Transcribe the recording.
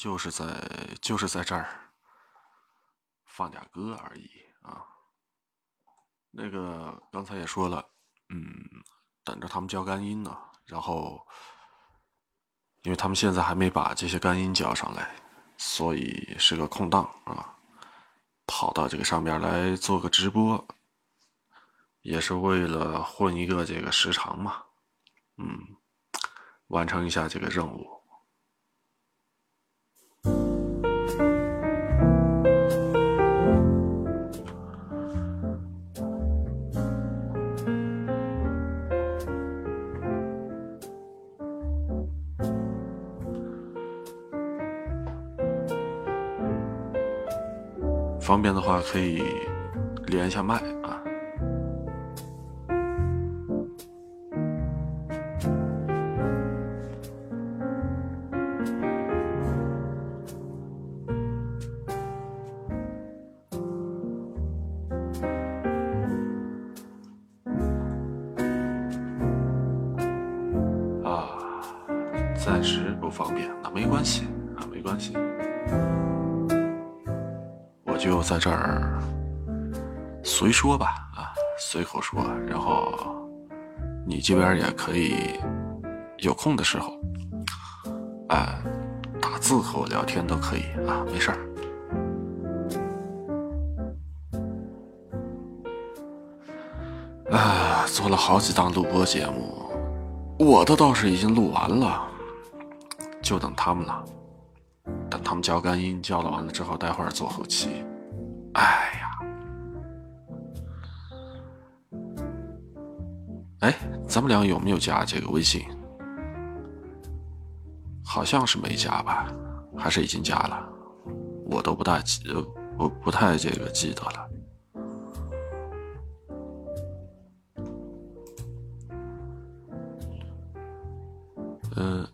就是在就是在这儿放点歌而已啊。那个刚才也说了，嗯，等着他们交干音呢。然后，因为他们现在还没把这些干音交上来，所以是个空档啊。跑到这个上边来做个直播，也是为了混一个这个时长嘛，嗯，完成一下这个任务。方便的话可以连一下麦啊。就在这儿随说吧，啊，随口说，然后你这边也可以有空的时候，啊，打字和我聊天都可以啊，没事儿。啊，做了好几档录播节目，我的倒是已经录完了，就等他们了。等他们交干音，交了完了之后，待会儿做后期。哎呀，哎，咱们俩有没有加这个微信？好像是没加吧，还是已经加了？我都不大记，不不太这个记得了。嗯